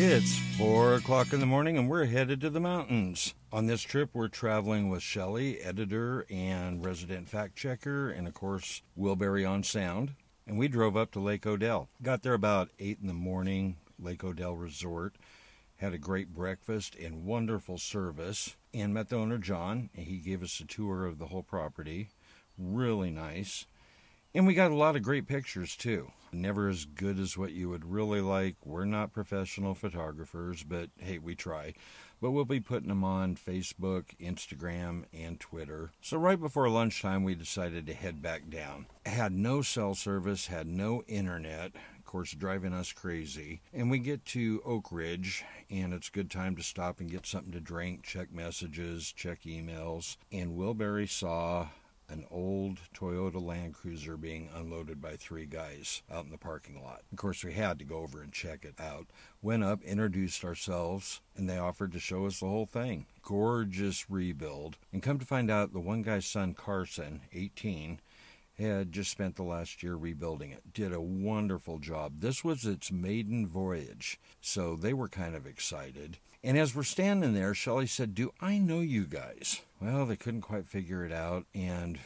It's four o'clock in the morning and we're headed to the mountains. On this trip, we're traveling with Shelley, editor and resident fact checker, and of course, Wilbury on sound. And we drove up to Lake Odell. Got there about 8 in the morning, Lake Odell Resort. Had a great breakfast and wonderful service. And met the owner, John. And he gave us a tour of the whole property. Really nice. And we got a lot of great pictures too. Never as good as what you would really like. We're not professional photographers, but hey, we try. But we'll be putting them on Facebook, Instagram, and Twitter. So, right before lunchtime, we decided to head back down. Had no cell service, had no internet, of course, driving us crazy. And we get to Oakridge, and it's a good time to stop and get something to drink, check messages, check emails. And Wilbury saw an old Toyota Land Cruiser being unloaded by three guys out in the parking lot. Of course, we had to go over and check it out. Went up, introduced ourselves, and they offered to show us the whole thing. Gorgeous rebuild. And come to find out, the one guy's son, Carson, 18, had just spent the last year rebuilding it. Did a wonderful job. This was its maiden voyage, so they were kind of excited. And as we're standing there, Shelley said, Do I know you guys? Well, they couldn't quite figure it out. And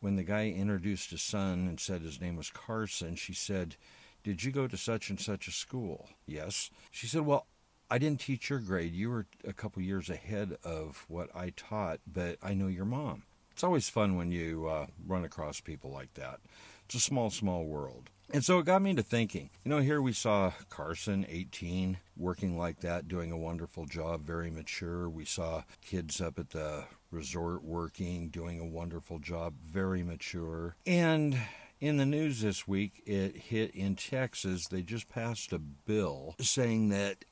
when the guy introduced his son and said his name was Carson, she said, Did you go to such and such a school? Yes. She said, Well, I didn't teach your grade. You were a couple years ahead of what I taught, but I know your mom. It's always fun when you uh, run across people like that. It's a small, small world. And so it got me to thinking. You know, here we saw Carson, 18, working like that, doing a wonderful job, very mature. We saw kids up at the resort working, doing a wonderful job, very mature. And in the news this week, it hit in Texas. They just passed a bill saying that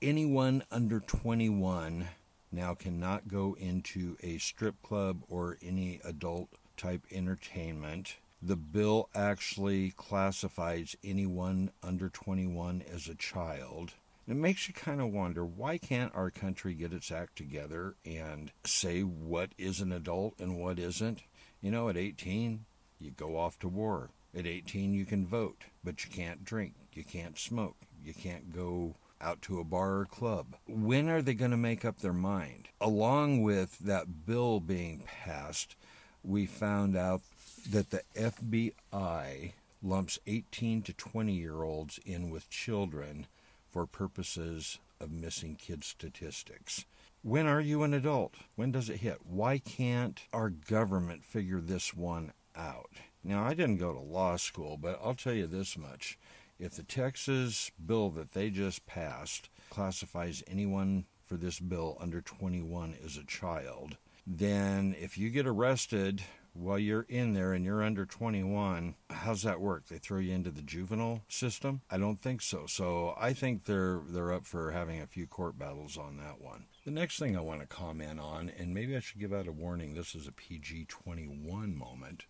anyone under 21 now cannot go into a strip club or any adult type entertainment the bill actually classifies anyone under 21 as a child. It makes you kind of wonder why can't our country get its act together and say what is an adult and what isn't? You know, at 18, you go off to war. At 18, you can vote, but you can't drink, you can't smoke, you can't go out to a bar or club. When are they going to make up their mind? Along with that bill being passed, we found out that the FBI lumps 18 to 20 year olds in with children for purposes of missing kid statistics. When are you an adult? When does it hit? Why can't our government figure this one out? Now, I didn't go to law school, but I'll tell you this much. If the Texas bill that they just passed classifies anyone for this bill under 21 as a child, then if you get arrested while you're in there and you're under 21, how's that work? They throw you into the juvenile system? I don't think so. So I think they're they're up for having a few court battles on that one. The next thing I want to comment on, and maybe I should give out a warning, this is a PG 21 moment.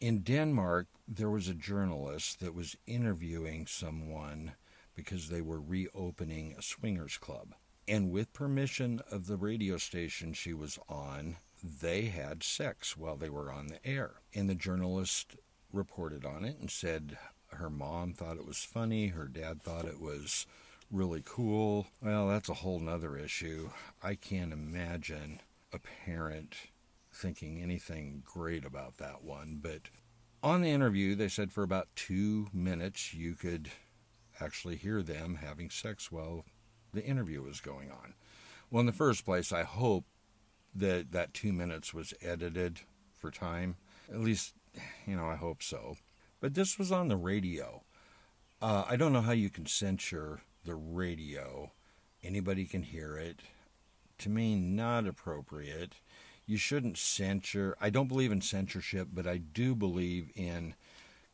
In Denmark, there was a journalist that was interviewing someone because they were reopening a swingers club. And with permission of the radio station she was on, they had sex while they were on the air. And the journalist reported on it and said her mom thought it was funny, her dad thought it was really cool. Well, that's a whole nother issue. I can't imagine a parent thinking anything great about that one. But on the interview, they said for about two minutes you could actually hear them having sex while the interview was going on. Well, in the first place, I hope that that two minutes was edited for time. At least, you know, I hope so. But this was on the radio. Uh, I don't know how you can censor the radio. Anybody can hear it. To me, not appropriate. You shouldn't censor. I don't believe in censorship, but I do believe in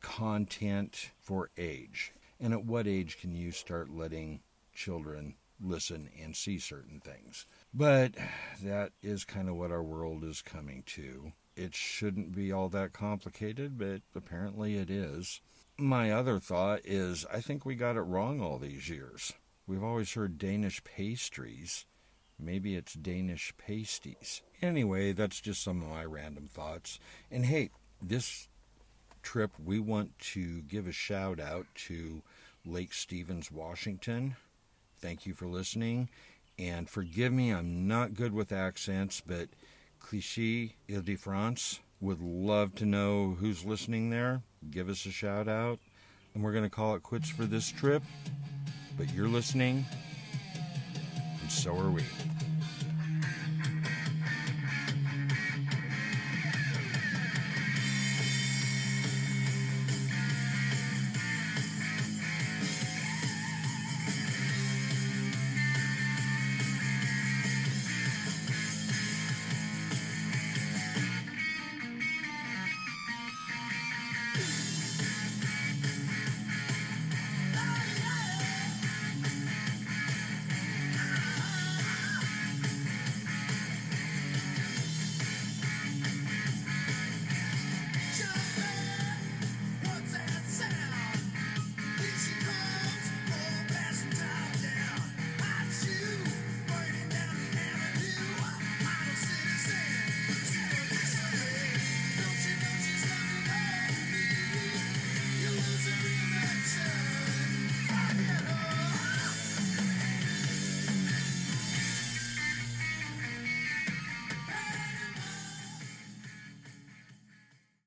content for age. And at what age can you start letting children listen and see certain things? But that is kind of what our world is coming to. It shouldn't be all that complicated, but apparently it is. My other thought is I think we got it wrong all these years. We've always heard Danish pastries. Maybe it's Danish pasties. Anyway, that's just some of my random thoughts. And hey, this trip, we want to give a shout out to Lake Stevens, Washington Thank you for listening. And forgive me, I'm not good with accents, but Clichy, Ile de France, would love to know who's listening there. Give us a shout out. And we're going to call it quits for this trip. But you're listening, and so are we.